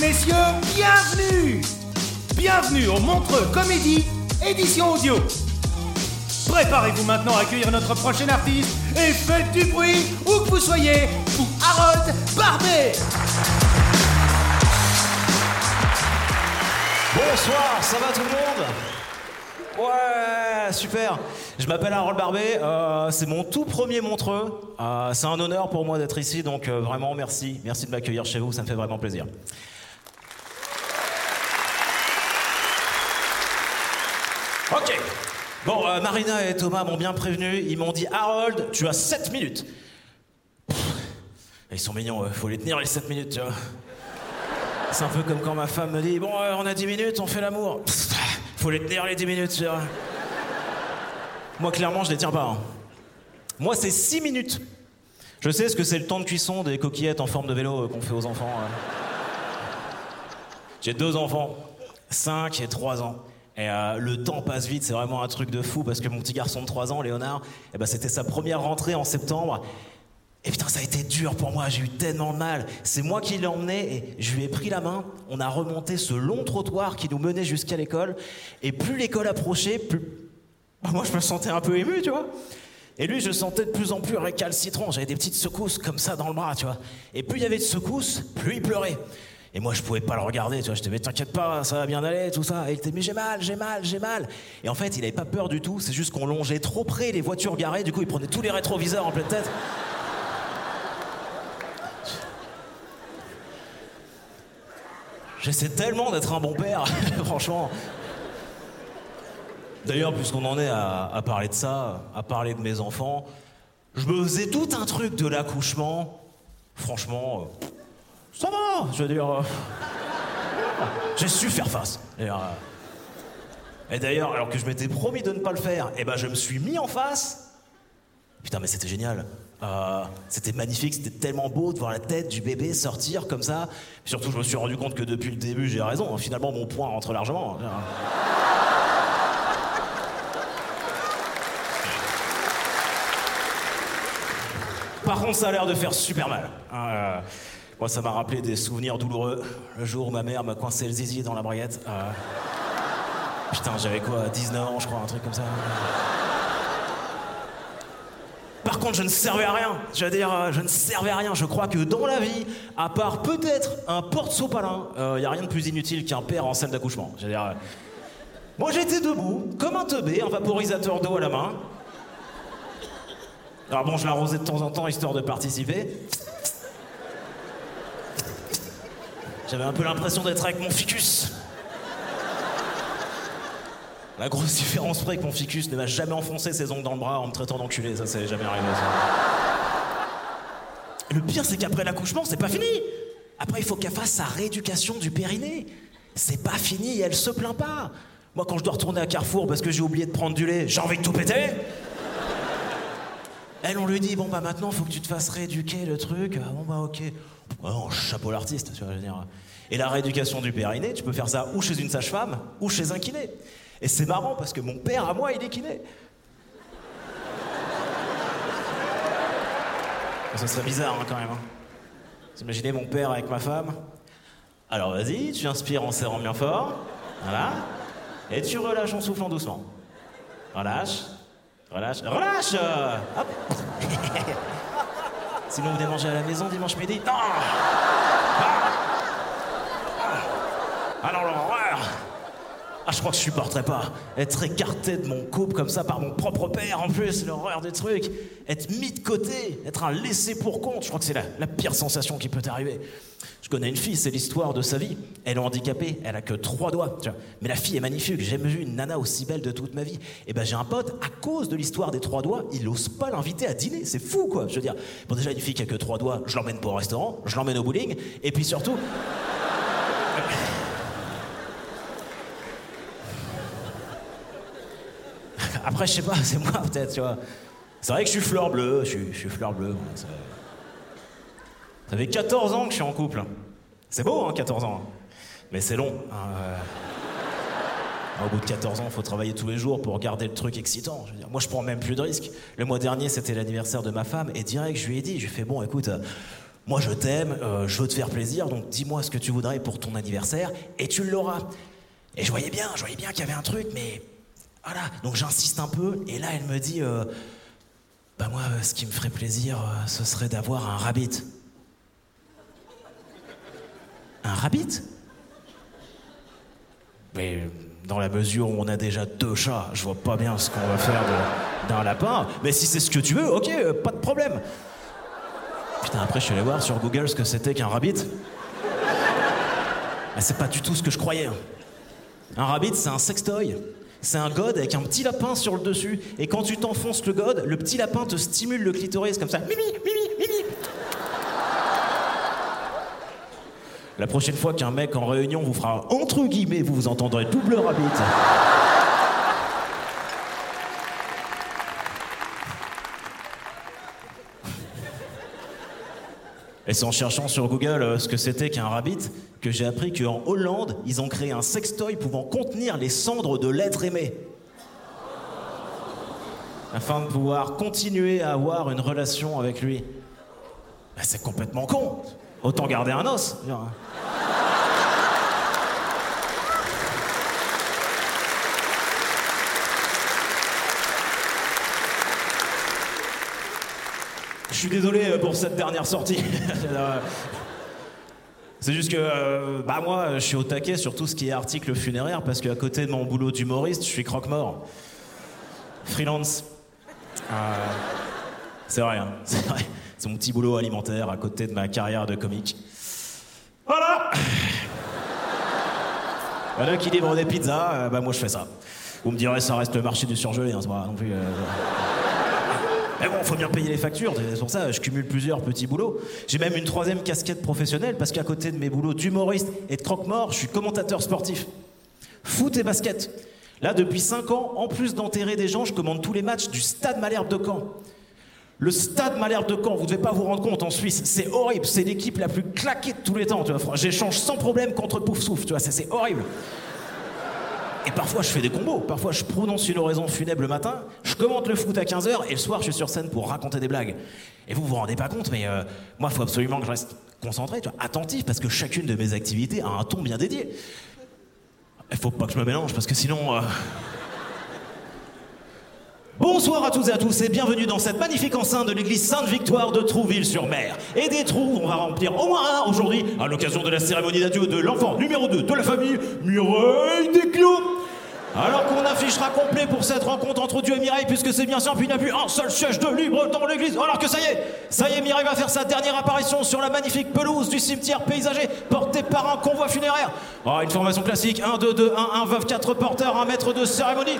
messieurs, bienvenue Bienvenue au Montreux Comédie, édition audio. Préparez-vous maintenant à accueillir notre prochain artiste et faites du bruit où que vous soyez pour Harold Barbet Bonsoir, ça va tout le monde? Ouais, super. Je m'appelle Harold Barbet, euh, c'est mon tout premier Montreux. Euh, c'est un honneur pour moi d'être ici, donc euh, vraiment merci. Merci de m'accueillir chez vous, ça me fait vraiment plaisir. Ok. Bon, euh, Marina et Thomas m'ont bien prévenu, ils m'ont dit Harold, tu as 7 minutes. Ils sont mignons, euh, faut les tenir les 7 minutes, tu vois. C'est un peu comme quand ma femme me dit Bon, euh, on a 10 minutes, on fait l'amour. Faut les tenir les 10 minutes, tu vois. Moi, clairement, je les tiens pas. hein. Moi, c'est 6 minutes. Je sais ce que c'est le temps de cuisson des coquillettes en forme de vélo euh, qu'on fait aux enfants. J'ai deux enfants, 5 et 3 ans. Et euh, le temps passe vite, c'est vraiment un truc de fou parce que mon petit garçon de 3 ans, Léonard, eh ben, c'était sa première rentrée en septembre. Et putain, ça a été dur pour moi, j'ai eu tellement de mal. C'est moi qui l'ai emmené et je lui ai pris la main. On a remonté ce long trottoir qui nous menait jusqu'à l'école. Et plus l'école approchait, plus. Bah, moi, je me sentais un peu ému, tu vois. Et lui, je sentais de plus en plus récalcitrant. J'avais des petites secousses comme ça dans le bras, tu vois. Et plus il y avait de secousses, plus il pleurait. Et moi, je pouvais pas le regarder, tu vois. Je disais, mais t'inquiète pas, ça va bien aller, tout ça. Et il était, mais j'ai mal, j'ai mal, j'ai mal. Et en fait, il avait pas peur du tout. C'est juste qu'on longeait trop près les voitures garées. Du coup, il prenait tous les rétroviseurs en pleine tête. J'essaie tellement d'être un bon père, franchement. D'ailleurs, puisqu'on en est à, à parler de ça, à parler de mes enfants, je me faisais tout un truc de l'accouchement. Franchement, euh, ça va, je veux dire. euh, J'ai su faire face. Et, euh, et d'ailleurs, alors que je m'étais promis de ne pas le faire, eh ben je me suis mis en face. Putain, mais c'était génial. Euh, c'était magnifique, c'était tellement beau de voir la tête du bébé sortir comme ça. Puis surtout, je me suis rendu compte que depuis le début, j'ai raison. Finalement, mon point rentre largement. Par contre, ça a l'air de faire super mal. Ça m'a rappelé des souvenirs douloureux. Le jour où ma mère m'a coincé le zizi dans la braguette. euh, Putain, j'avais quoi 19 ans, je crois, un truc comme ça. Par contre, je ne servais à rien. Je veux dire, euh, je ne servais à rien. Je crois que dans la vie, à part peut-être un porte-sopalin, il n'y a rien de plus inutile qu'un père en salle d'accouchement. Je dire, euh, moi j'étais debout, comme un teubé, un vaporisateur d'eau à la main. Alors bon, je l'arrosais de temps en temps histoire de participer. J'avais un peu l'impression d'être avec mon ficus. La grosse différence près que mon ficus ne m'a jamais enfoncé ses ongles dans le bras en me traitant d'enculé, ça c'est jamais arrivé. ça. Le pire, c'est qu'après l'accouchement, c'est pas fini. Après, il faut qu'elle fasse sa rééducation du périnée. C'est pas fini elle se plaint pas. Moi, quand je dois retourner à Carrefour parce que j'ai oublié de prendre du lait, j'ai envie de tout péter. Elle, on lui dit, bon, bah maintenant, faut que tu te fasses rééduquer le truc. Ah, bon, bah, ok. Chapeau l'artiste, tu vois, je veux dire. Et la rééducation du périnée, tu peux faire ça ou chez une sage-femme ou chez un kiné. Et c'est marrant parce que mon père, à moi, il est kiné. Ça serait bizarre, hein, quand même. hein. Vous imaginez mon père avec ma femme Alors vas-y, tu inspires en serrant bien fort. Voilà. Et tu relâches en soufflant doucement. Relâche. Relâche. Relâche. Sinon, vous venez manger à la maison dimanche midi. Non Ah, Ah non, l'horreur Ah, je crois que je supporterais pas. Être écarté de mon couple comme ça par mon propre père, en plus, l'horreur des trucs. Être mis de côté, être un laissé pour compte, je crois que c'est la, la pire sensation qui peut t'arriver. Je connais une fille, c'est l'histoire de sa vie. Elle est handicapée, elle a que trois doigts. Mais la fille est magnifique, j'ai jamais vu une nana aussi belle de toute ma vie. Et ben j'ai un pote, à cause de l'histoire des trois doigts, il ose pas l'inviter à dîner. C'est fou quoi. Je veux dire, bon déjà une fille qui a que trois doigts, je l'emmène pas au restaurant, je l'emmène au bowling. Et puis surtout. Après, je sais pas, c'est moi peut-être, tu vois. C'est vrai que je suis fleur bleue, je suis, fleur bleue. ça- fait 14 ans que je suis en couple. C'est beau, hein, 14 ans. Mais c'est long. hein, euh. Au bout de 14 ans, il faut travailler tous les jours pour garder le truc excitant. Moi, je prends même plus de risques. Le mois dernier, c'était l'anniversaire de ma femme, et direct, je lui ai dit, je lui ai fait, bon, écoute, euh, moi, je t'aime, euh, je veux te faire plaisir, donc dis-moi ce que tu voudrais pour ton anniversaire, et tu l'auras. Et je voyais bien, je voyais bien qu'il y avait un truc, mais voilà. Donc j'insiste un peu, et là, elle me dit, euh, bah moi, euh, ce qui me ferait plaisir, euh, ce serait d'avoir un rabbit. Un rabbit? Mais dans la mesure où on a déjà deux chats, je vois pas bien ce qu'on va faire d'un lapin. Mais si c'est ce que tu veux, ok, pas de problème. Putain, après je suis allé voir sur Google ce que c'était qu'un rabbit. C'est pas du tout ce que je croyais. hein. Un rabbit, c'est un sextoy. C'est un god avec un petit lapin sur le dessus. Et quand tu t'enfonces le god, le petit lapin te stimule le clitoris comme ça. Mimi, mimi, mimi. La prochaine fois qu'un mec en réunion vous fera entre guillemets, vous vous entendrez double rabbit. Et c'est en cherchant sur Google euh, ce que c'était qu'un rabbit que j'ai appris qu'en Hollande, ils ont créé un sextoy pouvant contenir les cendres de l'être aimé. Afin de pouvoir continuer à avoir une relation avec lui. Bah, c'est complètement con. Autant garder un os. je Je suis désolé euh, pour cette dernière sortie. C'est juste que, euh, bah moi, je suis au taquet sur tout ce qui est article funéraire parce qu'à côté de mon boulot d'humoriste, je suis croque-mort. Freelance. Euh, c'est vrai, hein, c'est vrai. C'est mon petit boulot alimentaire à côté de ma carrière de comique. Voilà Voilà qui livre des pizzas, euh, bah moi je fais ça. Vous me direz, ça reste le marché du surgelé, hein, c'est pas non plus. Mais bon, faut bien payer les factures, c'est pour ça je cumule plusieurs petits boulots. J'ai même une troisième casquette professionnelle parce qu'à côté de mes boulots d'humoriste et de croque-mort, je suis commentateur sportif. Foot et basket. Là, depuis 5 ans, en plus d'enterrer des gens, je commande tous les matchs du Stade Malherbe de Caen. Le Stade Malherbe de Caen, vous devez pas vous rendre compte en Suisse, c'est horrible, c'est l'équipe la plus claquée de tous les temps. J'échange sans problème contre Pouf Souffle, tu vois, c'est horrible. Et parfois, je fais des combos. Parfois, je prononce une oraison funèbre le matin, je commente le foot à 15h et le soir, je suis sur scène pour raconter des blagues. Et vous vous rendez pas compte, mais euh, moi, il faut absolument que je reste concentré, tu vois, attentif, parce que chacune de mes activités a un ton bien dédié. Il faut pas que je me mélange, parce que sinon. euh, Bonsoir à toutes et à tous et bienvenue dans cette magnifique enceinte de l'église Sainte-Victoire de Trouville-sur-Mer. Et des trous, on va remplir au moins un aujourd'hui à l'occasion de la cérémonie d'adieu de l'enfant numéro 2 de la famille, Mireille Desclos. Alors qu'on affichera complet pour cette rencontre entre Dieu et Mireille, puisque c'est bien simple, il n'y a plus un seul siège de libre dans l'église. Alors que ça y est, ça y est, Mireille va faire sa dernière apparition sur la magnifique pelouse du cimetière paysager, portée par un convoi funéraire. Oh, une formation classique 1, 2, 2, 1, 1, veuve, 4 porteurs, un maître de cérémonie.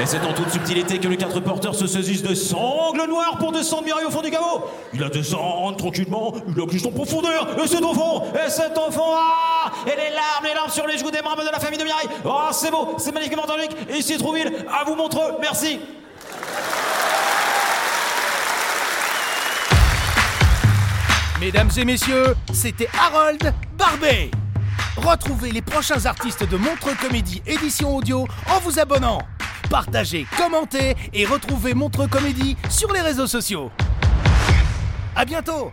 Et c'est en toute subtilité que les quatre porteurs se saisissent de sangles noires pour descendre Mireille au fond du caveau. Il la descend tranquillement, il la glisse en profondeur, et cet enfant, et cet enfant, ah Et les larmes, les larmes sur les joues des membres de la famille de Mireille. Oh, c'est beau, c'est magnifiquement magique. Et ici Trouville, à vous Montreux, merci. Mesdames et messieurs, c'était Harold Barbet. Retrouvez les prochains artistes de Montreux Comédie édition audio en vous abonnant. Partagez, commentez et retrouvez Montreux Comédie sur les réseaux sociaux. À bientôt